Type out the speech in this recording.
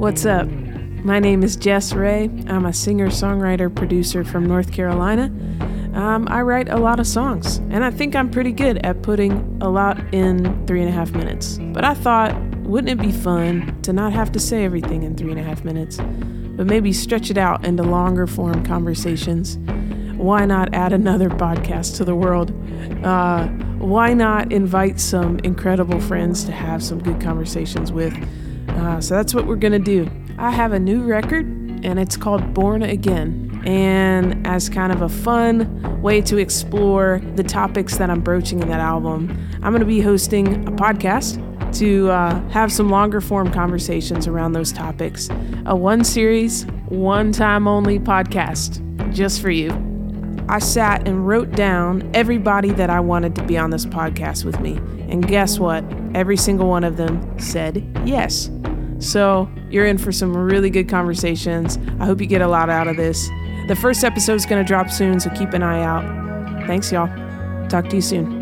What's up? My name is Jess Ray. I'm a singer, songwriter, producer from North Carolina. Um, I write a lot of songs, and I think I'm pretty good at putting a lot in three and a half minutes. But I thought, wouldn't it be fun to not have to say everything in three and a half minutes, but maybe stretch it out into longer form conversations? Why not add another podcast to the world? Uh, why not invite some incredible friends to have some good conversations with? Uh, so that's what we're going to do. I have a new record, and it's called Born Again. And as kind of a fun way to explore the topics that I'm broaching in that album, I'm going to be hosting a podcast to uh, have some longer form conversations around those topics. A one series, one time only podcast just for you. I sat and wrote down everybody that I wanted to be on this podcast with me. And guess what? Every single one of them said yes. So you're in for some really good conversations. I hope you get a lot out of this. The first episode is going to drop soon, so keep an eye out. Thanks, y'all. Talk to you soon.